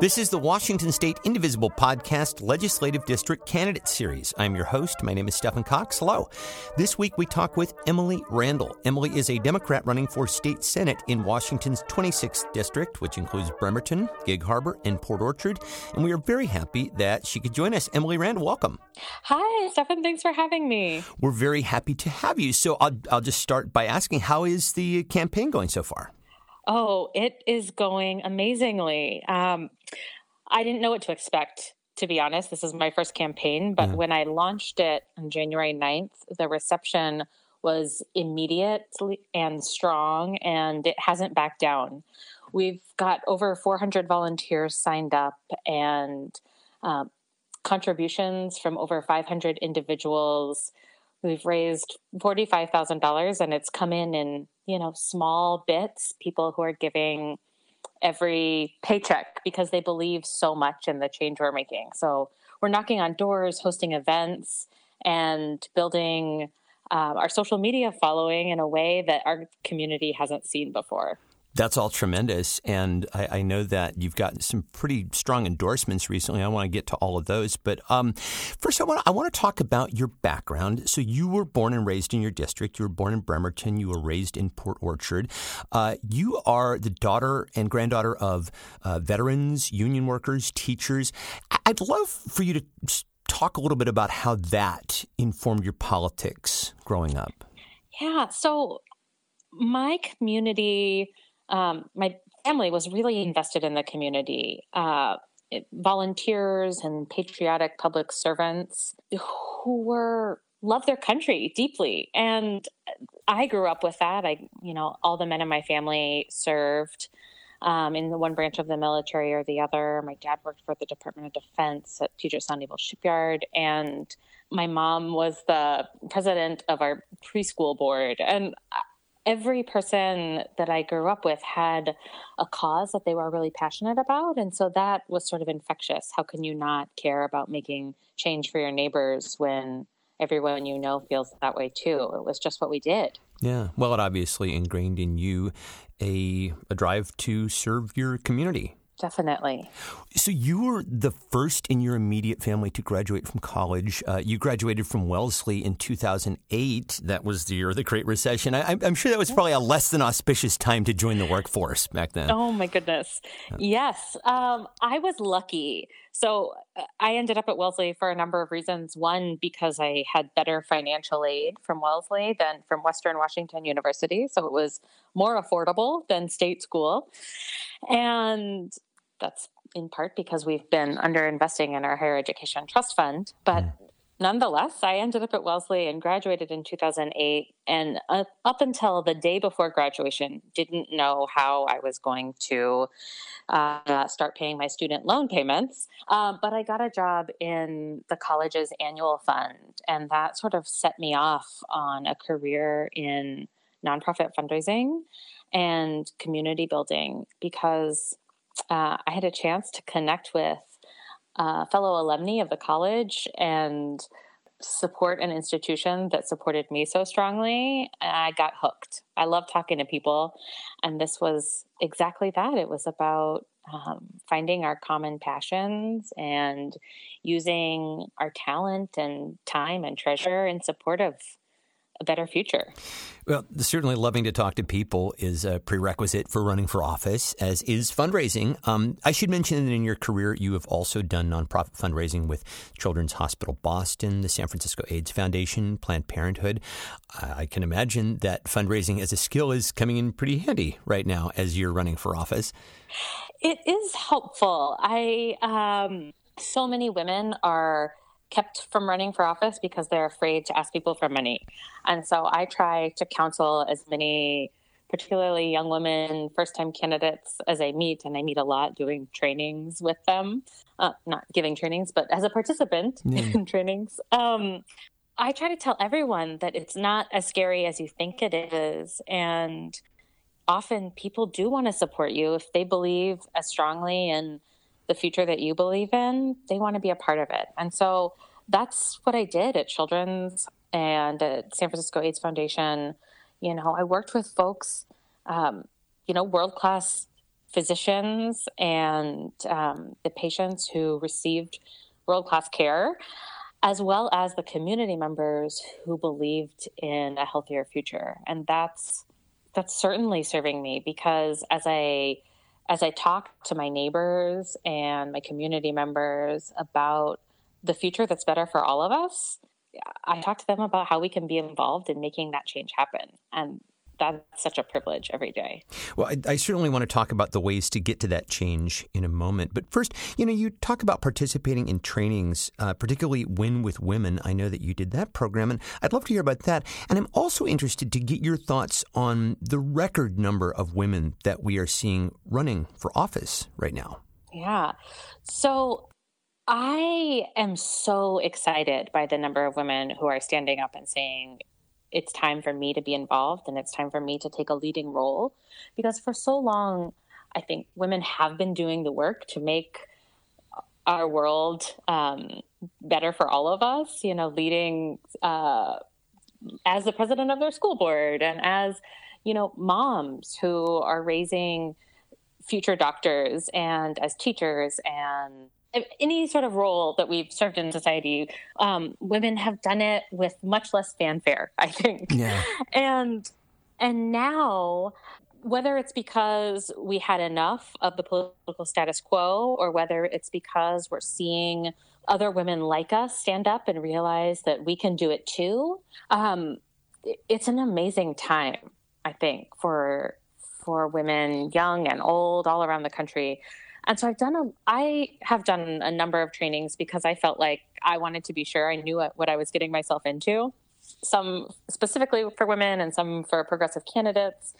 This is the Washington State Indivisible Podcast Legislative District Candidate Series. I'm your host. My name is Stephen Cox. Hello. This week we talk with Emily Randall. Emily is a Democrat running for state Senate in Washington's 26th district, which includes Bremerton, Gig Harbor, and Port Orchard. And we are very happy that she could join us. Emily Randall, welcome. Hi, Stephen. Thanks for having me. We're very happy to have you. So I'll, I'll just start by asking how is the campaign going so far? Oh, it is going amazingly. Um, I didn't know what to expect, to be honest. This is my first campaign, but yeah. when I launched it on January 9th, the reception was immediate and strong, and it hasn't backed down. We've got over 400 volunteers signed up and um, contributions from over 500 individuals. We've raised $45,000 and it's come in in, you know, small bits, people who are giving every paycheck because they believe so much in the change we're making. So we're knocking on doors, hosting events, and building um, our social media following in a way that our community hasn't seen before. That's all tremendous. And I, I, know that you've gotten some pretty strong endorsements recently. I want to get to all of those. But um, first, I want, to, I want to talk about your background. So, you were born and raised in your district. You were born in Bremerton. You were raised in Port Orchard. Uh, you are the daughter and granddaughter of uh, veterans, union workers, teachers. I'd love for you to talk a little bit about how that informed your politics growing up. Yeah. So, my community um, my family was really invested in the community. Uh, volunteers and patriotic public servants who were love their country deeply. And i grew up with that. I you know all the men in my family served um, in the one branch of the military or the other. My dad worked for the department of defense at puget sound naval shipyard. And my mom was the president of our preschool board. And every person that I grew up with had a cause that they were really passionate about. And so that was sort of infectious. How can you not care about making change for your neighbors when everyone you know feels that way too? It was just what we did. Yeah. Well, it obviously ingrained in you a, a drive to serve your community Definitely. So you were the first in your immediate family to graduate from college. Uh, you graduated from Wellesley in 2008. That was the year of the Great Recession. I, am sure that was probably a less than auspicious time to join the workforce back then. Oh my goodness. Yes, um, I was lucky. So uh, I ended up at Wellesley for a number of reasons. One, because I had better financial aid from Wellesley than from Western Washington University, so it was more affordable than state school. And that's in part because we've been underinvesting in our higher education trust fund. But mm. nonetheless, I ended up at Wellesley and graduated in 2008. And uh, up until the day before graduation, didn't know how I was going to uh, start paying my student loan payments. Um, but I got a job in the college's annual fund, and that sort of set me off on a career in nonprofit fundraising and community building because uh, I had a chance to connect with uh, fellow alumni of the college and support an institution that supported me so strongly. I got hooked. I love talking to people. And this was exactly that. It was about um, finding our common passions and using our talent and time and treasure in support of a better future. Well, certainly loving to talk to people is a prerequisite for running for office, as is fundraising. Um, I should mention that in your career, you have also done nonprofit fundraising with Children's Hospital Boston, the San Francisco AIDS Foundation, Planned Parenthood. I can imagine that fundraising as a skill is coming in pretty handy right now as you're running for office. It is helpful. I um, so many women are kept from running for office because they're afraid to ask people for money. And so I try to counsel as many, particularly young women, first time candidates, as I meet, and I meet a lot doing trainings with them, uh, not giving trainings, but as a participant yeah. in trainings. Um, I try to tell everyone that it's not as scary as you think it is. And often people do want to support you if they believe as strongly in the future that you believe in, they want to be a part of it. And so that's what I did at Children's and at San Francisco AIDS Foundation. You know, I worked with folks, um, you know, world class physicians and um, the patients who received world class care, as well as the community members who believed in a healthier future. And that's that's certainly serving me because as I as I talk to my neighbors and my community members about the future that's better for all of us, I talk to them about how we can be involved in making that change happen. And that's such a privilege every day. Well, I, I, certainly want to talk about the ways to get to that change in a moment. But first, you know, you talk about participating in trainings, uh, particularly Win with Women. I know that you did that program, and I'd love to hear about that. And I'm also interested to get your thoughts on the record number of women that we are seeing running for office right now. Yeah. So I am so excited by the number of women who are standing up and saying, it's time for me to be involved and it's time for me to take a leading role. Because for so long i think women have been doing the work to make our world um, better for all of us you know leading uh, as the president of their school board and as you know moms who are raising future doctors and as teachers and any sort of role that we've served in society, um, women have done it with much less fanfare, I think. Yeah. And and now, whether it's because we had enough of the political status quo, or whether it's because we're seeing other women like us stand up and realize that we can do it too, um, it's an amazing time, I think, for for women, young and old, all around the country and so I've done a, I have done a number of trainings because I felt like I wanted to be sure I knew what, what I was getting myself into. Some specifically for women and some for progressive candidates.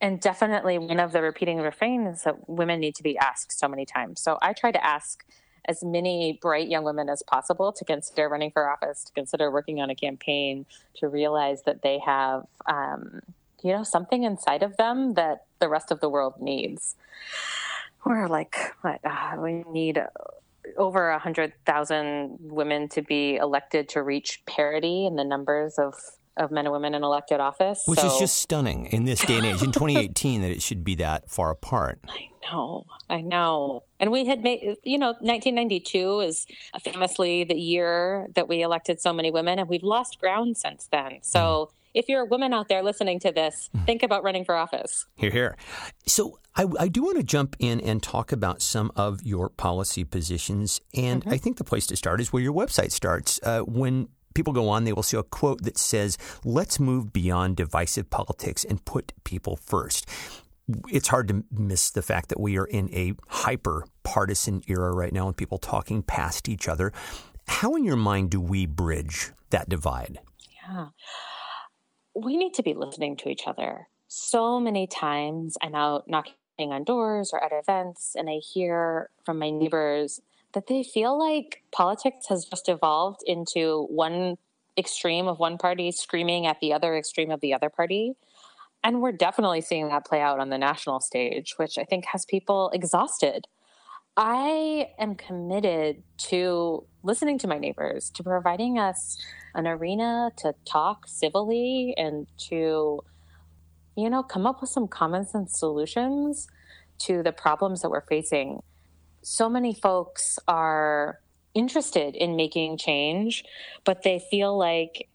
And definitely one of the repeating refrains that women need to be asked so many times. So I try to ask as many bright young women as possible to consider running for office, to consider working on a campaign, to realize that they have, um, you know, something inside of them that the rest of the world needs we're like what uh, we need over a hundred thousand women to be elected to reach parity in the numbers of of men and women in elected office, which so. is just stunning in this day and age in 2018 that it should be that far apart. I know, I know, and we had made you know 1992 is famously the year that we elected so many women, and we've lost ground since then. So. Mm if you're a woman out there listening to this, mm. think about running for office. Here, here. So I, I, do want to jump in and talk about some of your policy positions. And mm-hmm. I think the place to start is where your website starts. Uh, when people go on, they will see a quote that says, Let's move beyond divisive politics and put people first. It's hard to miss the fact that we are in a hyper partisan era right now and people talking past each other. How, in your mind, do we bridge that divide? Yeah we need to be listening to each other. So many times I'm out knocking on doors or at events, and I hear from my neighbors that they feel like politics has just evolved into one extreme of one party screaming at the other extreme of the other party. And we're definitely seeing that play out on the national stage, which I think has people exhausted. I am committed to listening to my neighbors, to providing us an arena to talk civilly and to, you know, come up with some common sense solutions to the problems that we're facing. So many folks are interested in making change, but they feel like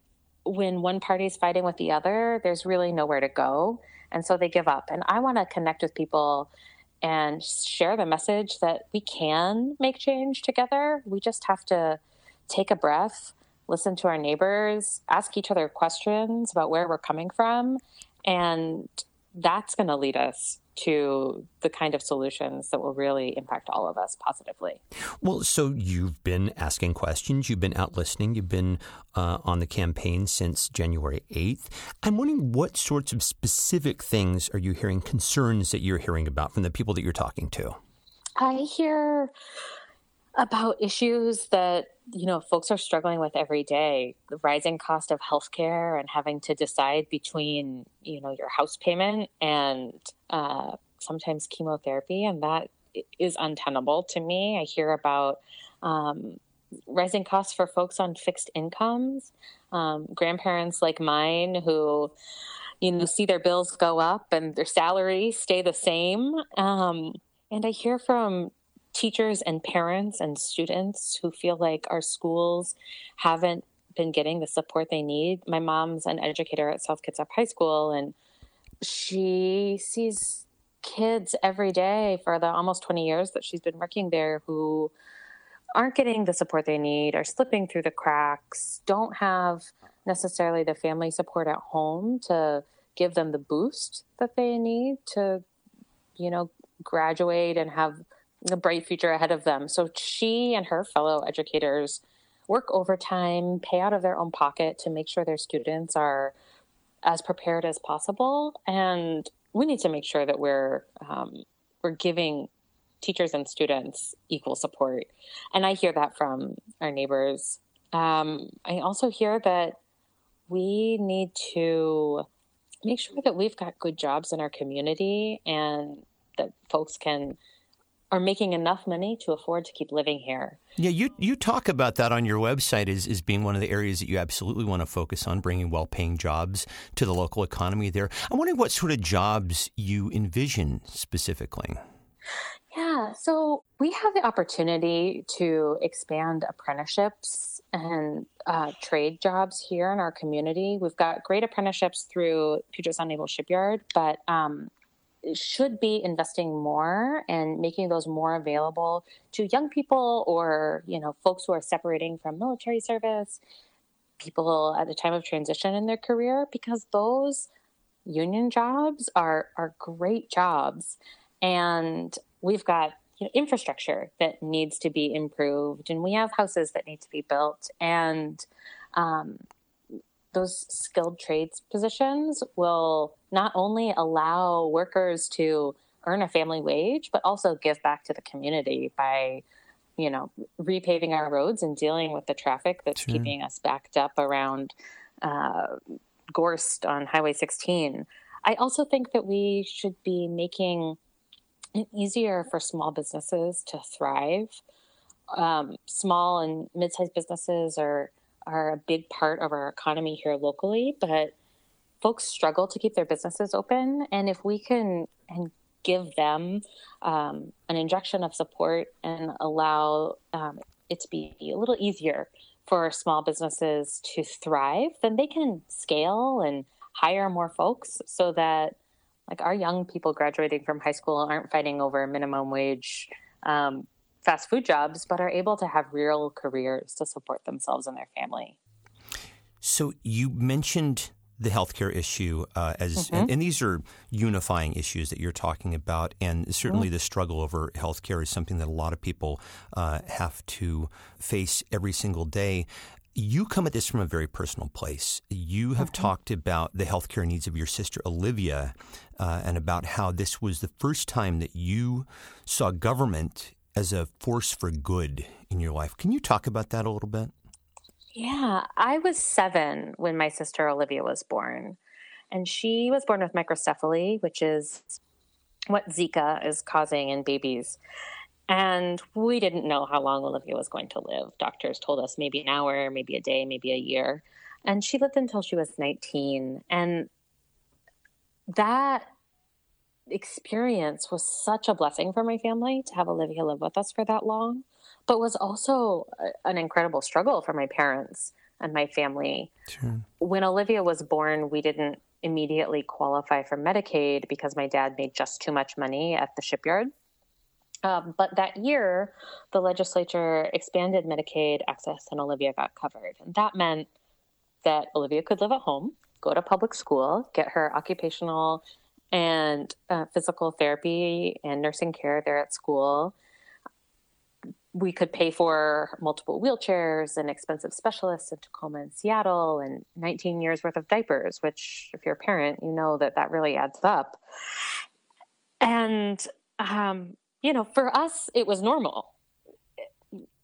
when one party is fighting with the other, there's really nowhere to go. And so they give up. And I want to connect with people and share the message that we can make change together. We just have to take a breath, listen to our neighbors, ask each other questions about where we're coming from. And that's going to lead us to the kind of solutions that will really impact all of us positively. Well, so you've been asking questions, you've been out listening, you've been uh, on the campaign since January 8th. I'm wondering what sorts of specific things are you hearing, concerns that you're hearing about from the people that you're talking to? I hear about issues that you know folks are struggling with every day the rising cost of healthcare and having to decide between you know your house payment and uh, sometimes chemotherapy. And that is untenable to me. I hear about um, rising costs for folks on fixed incomes. Um, grandparents like mine who you know, see their bills go up and their salary stay the same. Um, and I hear from teachers and parents and students who feel like our schools haven't been getting the support they need. My mom's an educator at South Kitsap High School, and she sees kids every day for the almost 20 years that she's been working there who aren't getting the support they need, are slipping through the cracks, don't have necessarily the family support at home to give them the boost that they need to, you know, graduate and have a bright future ahead of them. So she and her fellow educators work overtime, pay out of their own pocket to make sure their students are as prepared as possible. And we need to make sure that we're um, we're giving teachers and students equal support. And I hear that from our neighbors. Um, I also hear that we need to make sure that we've got good jobs in our community and that folks can are making enough money to afford to keep living here. Yeah, you you talk about that on your website as, as being one of the areas that you absolutely want to focus on, bringing well paying jobs to the local economy there. I'm wondering what sort of jobs you envision specifically. Yeah, so we have the opportunity to expand apprenticeships and uh, trade jobs here in our community. We've got great apprenticeships through Puget Sound Naval Shipyard, but um, should be investing more and making those more available to young people or you know folks who are separating from military service people at the time of transition in their career because those union jobs are are great jobs. And we've got you know, infrastructure that needs to be improved and we have houses that need to be built. And um, those skilled trades positions will not only allow workers to earn a family wage, but also give back to the community by, you know, repaving our roads and dealing with the traffic that's sure. keeping us backed up around uh, Gorst on Highway 16. I also think that we should be making it easier for small businesses to thrive. Um, small and mid-sized businesses are are a big part of our economy here locally, but folks struggle to keep their businesses open. And if we can and give them um, an injection of support and allow um, it to be a little easier for small businesses to thrive, then they can scale and hire more folks so that like our young people graduating from high school aren't fighting over minimum wage um, fast food jobs, but are able to have real careers to support themselves and their family. So you mentioned the healthcare issue uh, as, mm-hmm. and, and, these are unifying issues that you're talking about, and certainly mm-hmm. the struggle over healthcare is something that a lot of people uh, have to face every single day. You come at this from a very personal place. You have mm-hmm. talked about the healthcare needs of your sister Olivia, uh, and about how this was the first time that you saw government as a force for good in your life. Can you talk about that a little bit? Yeah, I was seven when my sister Olivia was born. And she was born with microcephaly, which is what Zika is causing in babies. And we didn't know how long Olivia was going to live. Doctors told us maybe an hour, maybe a day, maybe a year. And she lived until she was 19. And that experience was such a blessing for my family to have Olivia live with us for that long, but was also an incredible struggle for my parents and my family. Sure. When Olivia was born, we didn't immediately qualify for Medicaid because my dad made just too much money at the shipyard. Um, but that year, the legislature expanded Medicaid access and Olivia got covered. And that meant that Olivia could live at home, go to public school, get her occupational and uh, physical therapy and nursing care there at school. We could pay for multiple wheelchairs and expensive specialists in Tacoma and Seattle and 19 years worth of diapers, which, if you're a parent, you know that that really adds up. And, um, you know, for us, it was normal.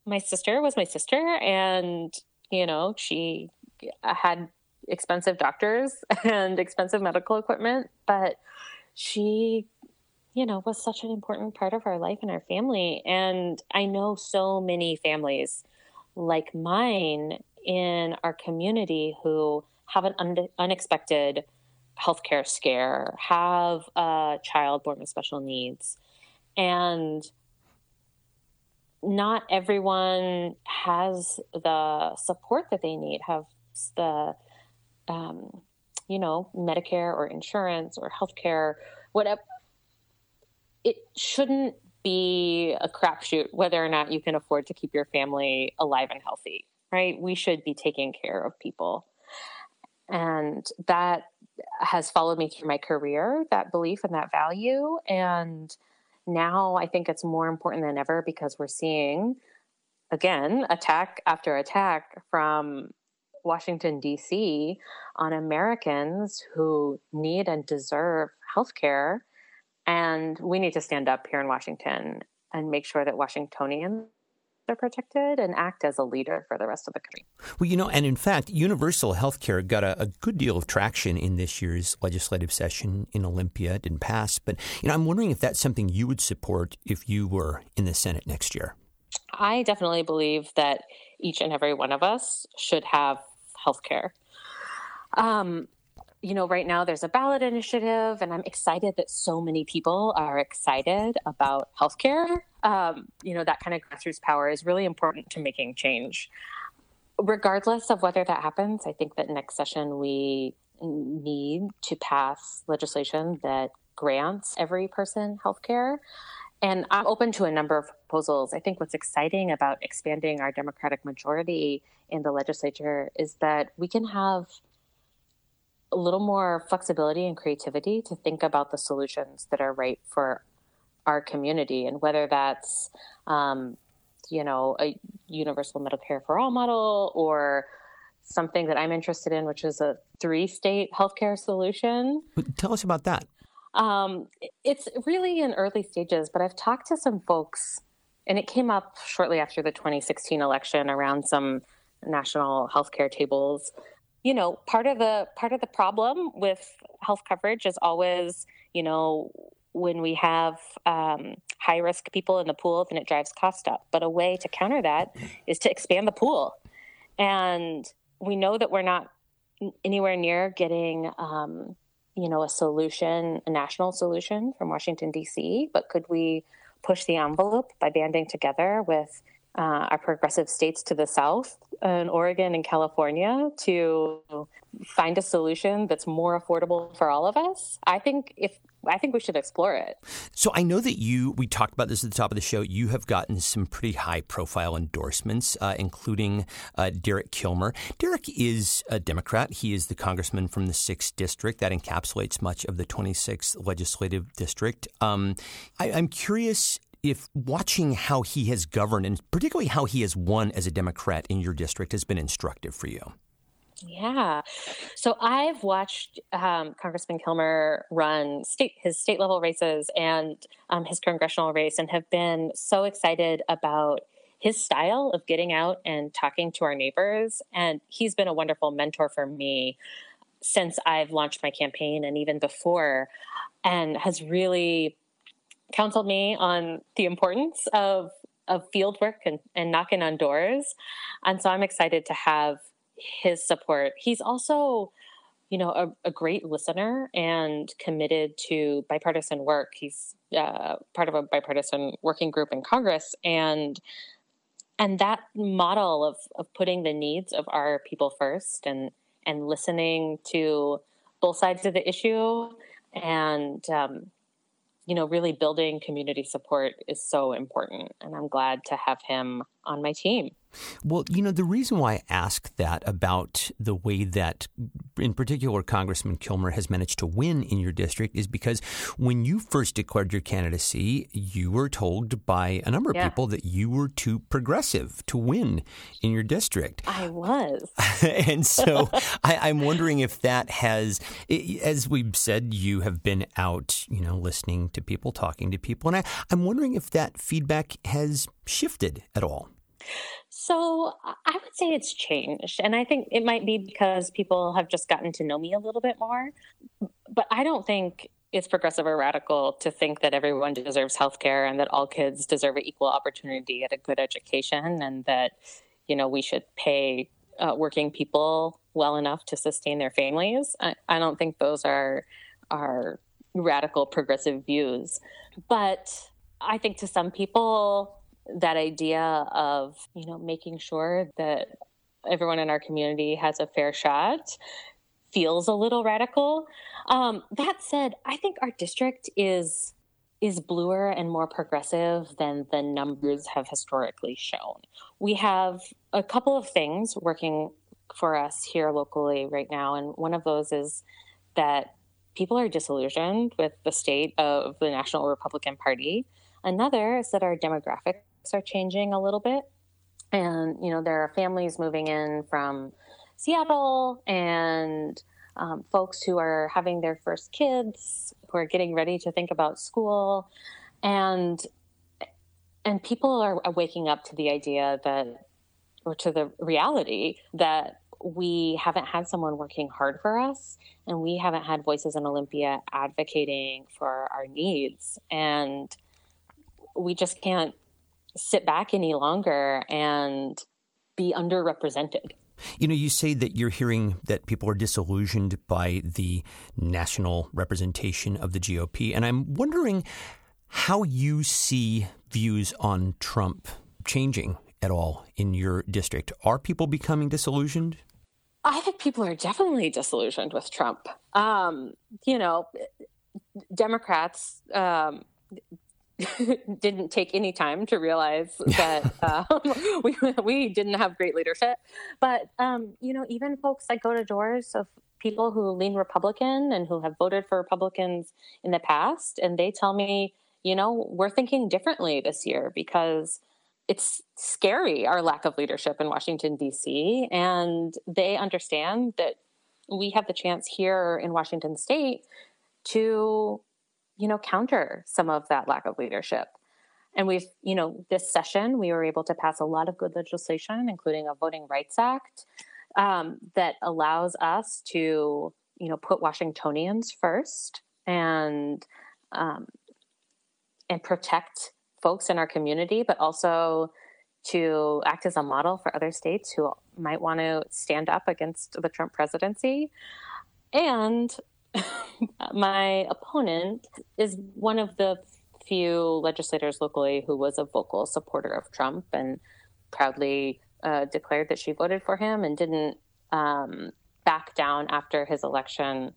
My sister was my sister, and, you know, she had expensive doctors and expensive medical equipment, but she, you know, was such an important part of our life and our family. And I know so many families like mine in our community who have an un- unexpected healthcare scare, have a child born with special needs, and not everyone has the support that they need, have the, um, you know, Medicare or insurance or healthcare, whatever. It shouldn't be a crapshoot whether or not you can afford to keep your family alive and healthy, right? We should be taking care of people. And that has followed me through my career, that belief and that value. And now I think it's more important than ever because we're seeing, again, attack after attack from Washington, D.C. on Americans who need and deserve health care. And we need to stand up here in Washington and make sure that Washingtonians are protected and act as a leader for the rest of the country. Well, you know, and in fact, universal health care got a, a, good deal of traction in this year's legislative session in Olympia. It didn't pass, but you know, I'm wondering if that's something you would support if you were in the Senate next year. I definitely believe that each and every one of us should have health care. Um, you know, right now there's a ballot initiative, and I'm excited that so many people are excited about healthcare. Um, you know, that kind of grassroots power is really important to making change. Regardless of whether that happens, I think that next session we need to pass legislation that grants every person healthcare. And I'm open to a number of proposals. I think what's exciting about expanding our Democratic majority in the legislature is that we can have a little more flexibility and creativity to think about the solutions that are right for our community and whether that's um, you know a universal Medicare for all model or something that I'm interested in, which is a three state healthcare solution. Tell us about that. Um, it's really in early stages, but I've talked to some folks, and it came up shortly after the 2016 election around some national healthcare tables you know part of the part of the problem with health coverage is always you know when we have um, high risk people in the pool then it drives cost up. But a way to counter that is to expand the pool. And we know that we're not anywhere near getting um, you know a solution a national solution from washington d.c but could we push the envelope by banding together with uh, our progressive states to the south, in Oregon and California, to find a solution that's more affordable for all of us. I think if I think we should explore it. So I know that you, we talked about this at the top of the show. You have gotten some pretty high profile endorsements, uh, including uh, Derek Kilmer. Derek is a Democrat. He is the congressman from the 6th district. That encapsulates much of the 26th legislative district. Um, I, I'm curious if watching how he has governed and particularly how he has won as a Democrat in your district has been instructive for you. Yeah. So I've watched um, Congressman Kilmer run state his state level races and um, his congressional race, and have been so excited about his style of getting out and talking to our neighbors. And he's been a wonderful mentor for me since I've launched my campaign and even before, and has really counseled me on the importance of of field work and, and knocking on doors. And so I'm excited to have his support. He's also, you know, a, a great listener and committed to bipartisan work. He's uh, part of a bipartisan working group in Congress, and and that model of of putting the needs of our people first and and listening to both sides of the issue and um, you know, really building community support is so important. And I'm glad to have him on my team. Well, you know, the reason why I ask that about the way that, in particular, Congressman Kilmer has managed to win in your district is because when you first declared your candidacy, you were told by a number of yeah. people that you were too progressive to win in your district. I was. and so I, am wondering if that has, as we've said, you have been out, you know, listening to people, talking to people. And I, I'm wondering if that feedback has shifted at all. So I would say it's changed. And I think it might be because people have just gotten to know me a little bit more. But I don't think it's progressive or radical to think that everyone deserves health care and that all kids deserve an equal opportunity at a good education and that, you know, we should pay uh, working people well enough to sustain their families. I, I don't think those are are radical progressive views. But I think to some people, that idea of you know making sure that everyone in our community has a fair shot feels a little radical. Um, that said, I think our district is is bluer and more progressive than the numbers have historically shown. We have a couple of things working for us here locally right now, and one of those is that people are disillusioned with the state of the National Republican Party. Another is that our are changing a little bit. And, you know, there are families moving in from Seattle and um, folks who are having their first kids, who are getting ready to think about school. And and people are waking up to the idea that or to the reality that we haven't had someone working hard for us and we haven't had voices in Olympia advocating for our needs. And we just can't sit back any longer and be underrepresented. You know, you say that you're hearing that people are disillusioned by the national representation of the GOP. And I'm wondering how you see views on Trump changing at all in your district. Are people becoming disillusioned? I think people are definitely disillusioned with Trump. Um, you know, Democrats um, didn't take any time to realize that um, we, we didn't have great leadership. But, um, you know, even folks that go to doors of people who lean Republican and who have voted for Republicans in the past, and they tell me, you know, we're thinking differently this year because it's scary our lack of leadership in Washington D.C. and they understand that we have the chance here in Washington State to, you know, counter some of that lack of leadership. And we've, you know, this session we were able to pass a lot of good legislation, including a Voting Rights Act um, that allows us to, you know, put Washingtonians first and um, and protect folks in our community, but also to act as a model for other states who might want to stand up against the Trump presidency. And my opponent is one of the few legislators locally who was a vocal supporter of Trump and proudly uh, declared that she voted for him and didn't um, back down after his election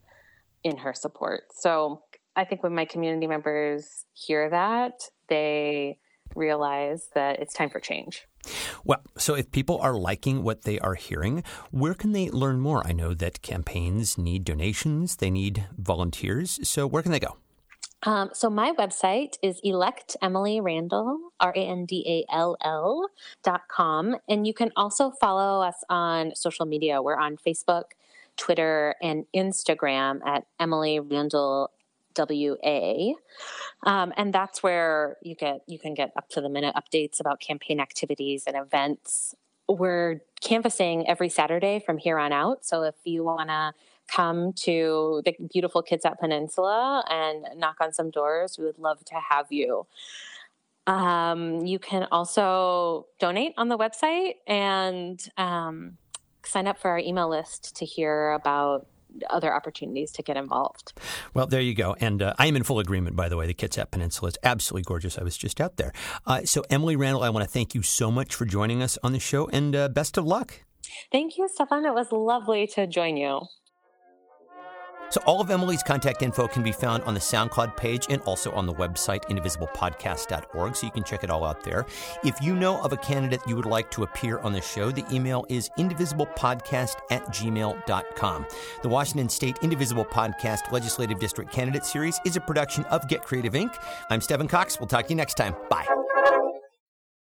in her support. So I think when my community members hear that, they realize that it's time for change. Well, so if people are liking what they are hearing, where can they learn more? I know that campaigns need donations, they need volunteers. So where can they go? Um, so my website is elect Emily Randall, R A N D A L L dot com. And you can also follow us on social media. We're on Facebook, Twitter, and Instagram at Emily Randall WA. Um, and that's where you get you can get up to the minute updates about campaign activities and events. We're canvassing every Saturday from here on out. So if you want to come to the beautiful Kitsap Peninsula and knock on some doors, we would love to have you. Um, you can also donate on the website and um, sign up for our email list to hear about other opportunities to get involved. Well, there you go. And uh, I am in full agreement, by the way. The Kitsap Peninsula is absolutely gorgeous. I was just out there. Uh, so, Emily Randall, I want to thank you so much for joining us on the show and uh, best of luck. Thank you, Stefan. It was lovely to join you. So, all of Emily's contact info can be found on the SoundCloud page and also on the website, indivisiblepodcast.org, so you can check it all out there. If you know of a candidate you would like to appear on the show, the email is indivisiblepodcast at gmail.com. The Washington State Indivisible Podcast Legislative District Candidate Series is a production of Get Creative Inc. I'm Stephen Cox. We'll talk to you next time. Bye.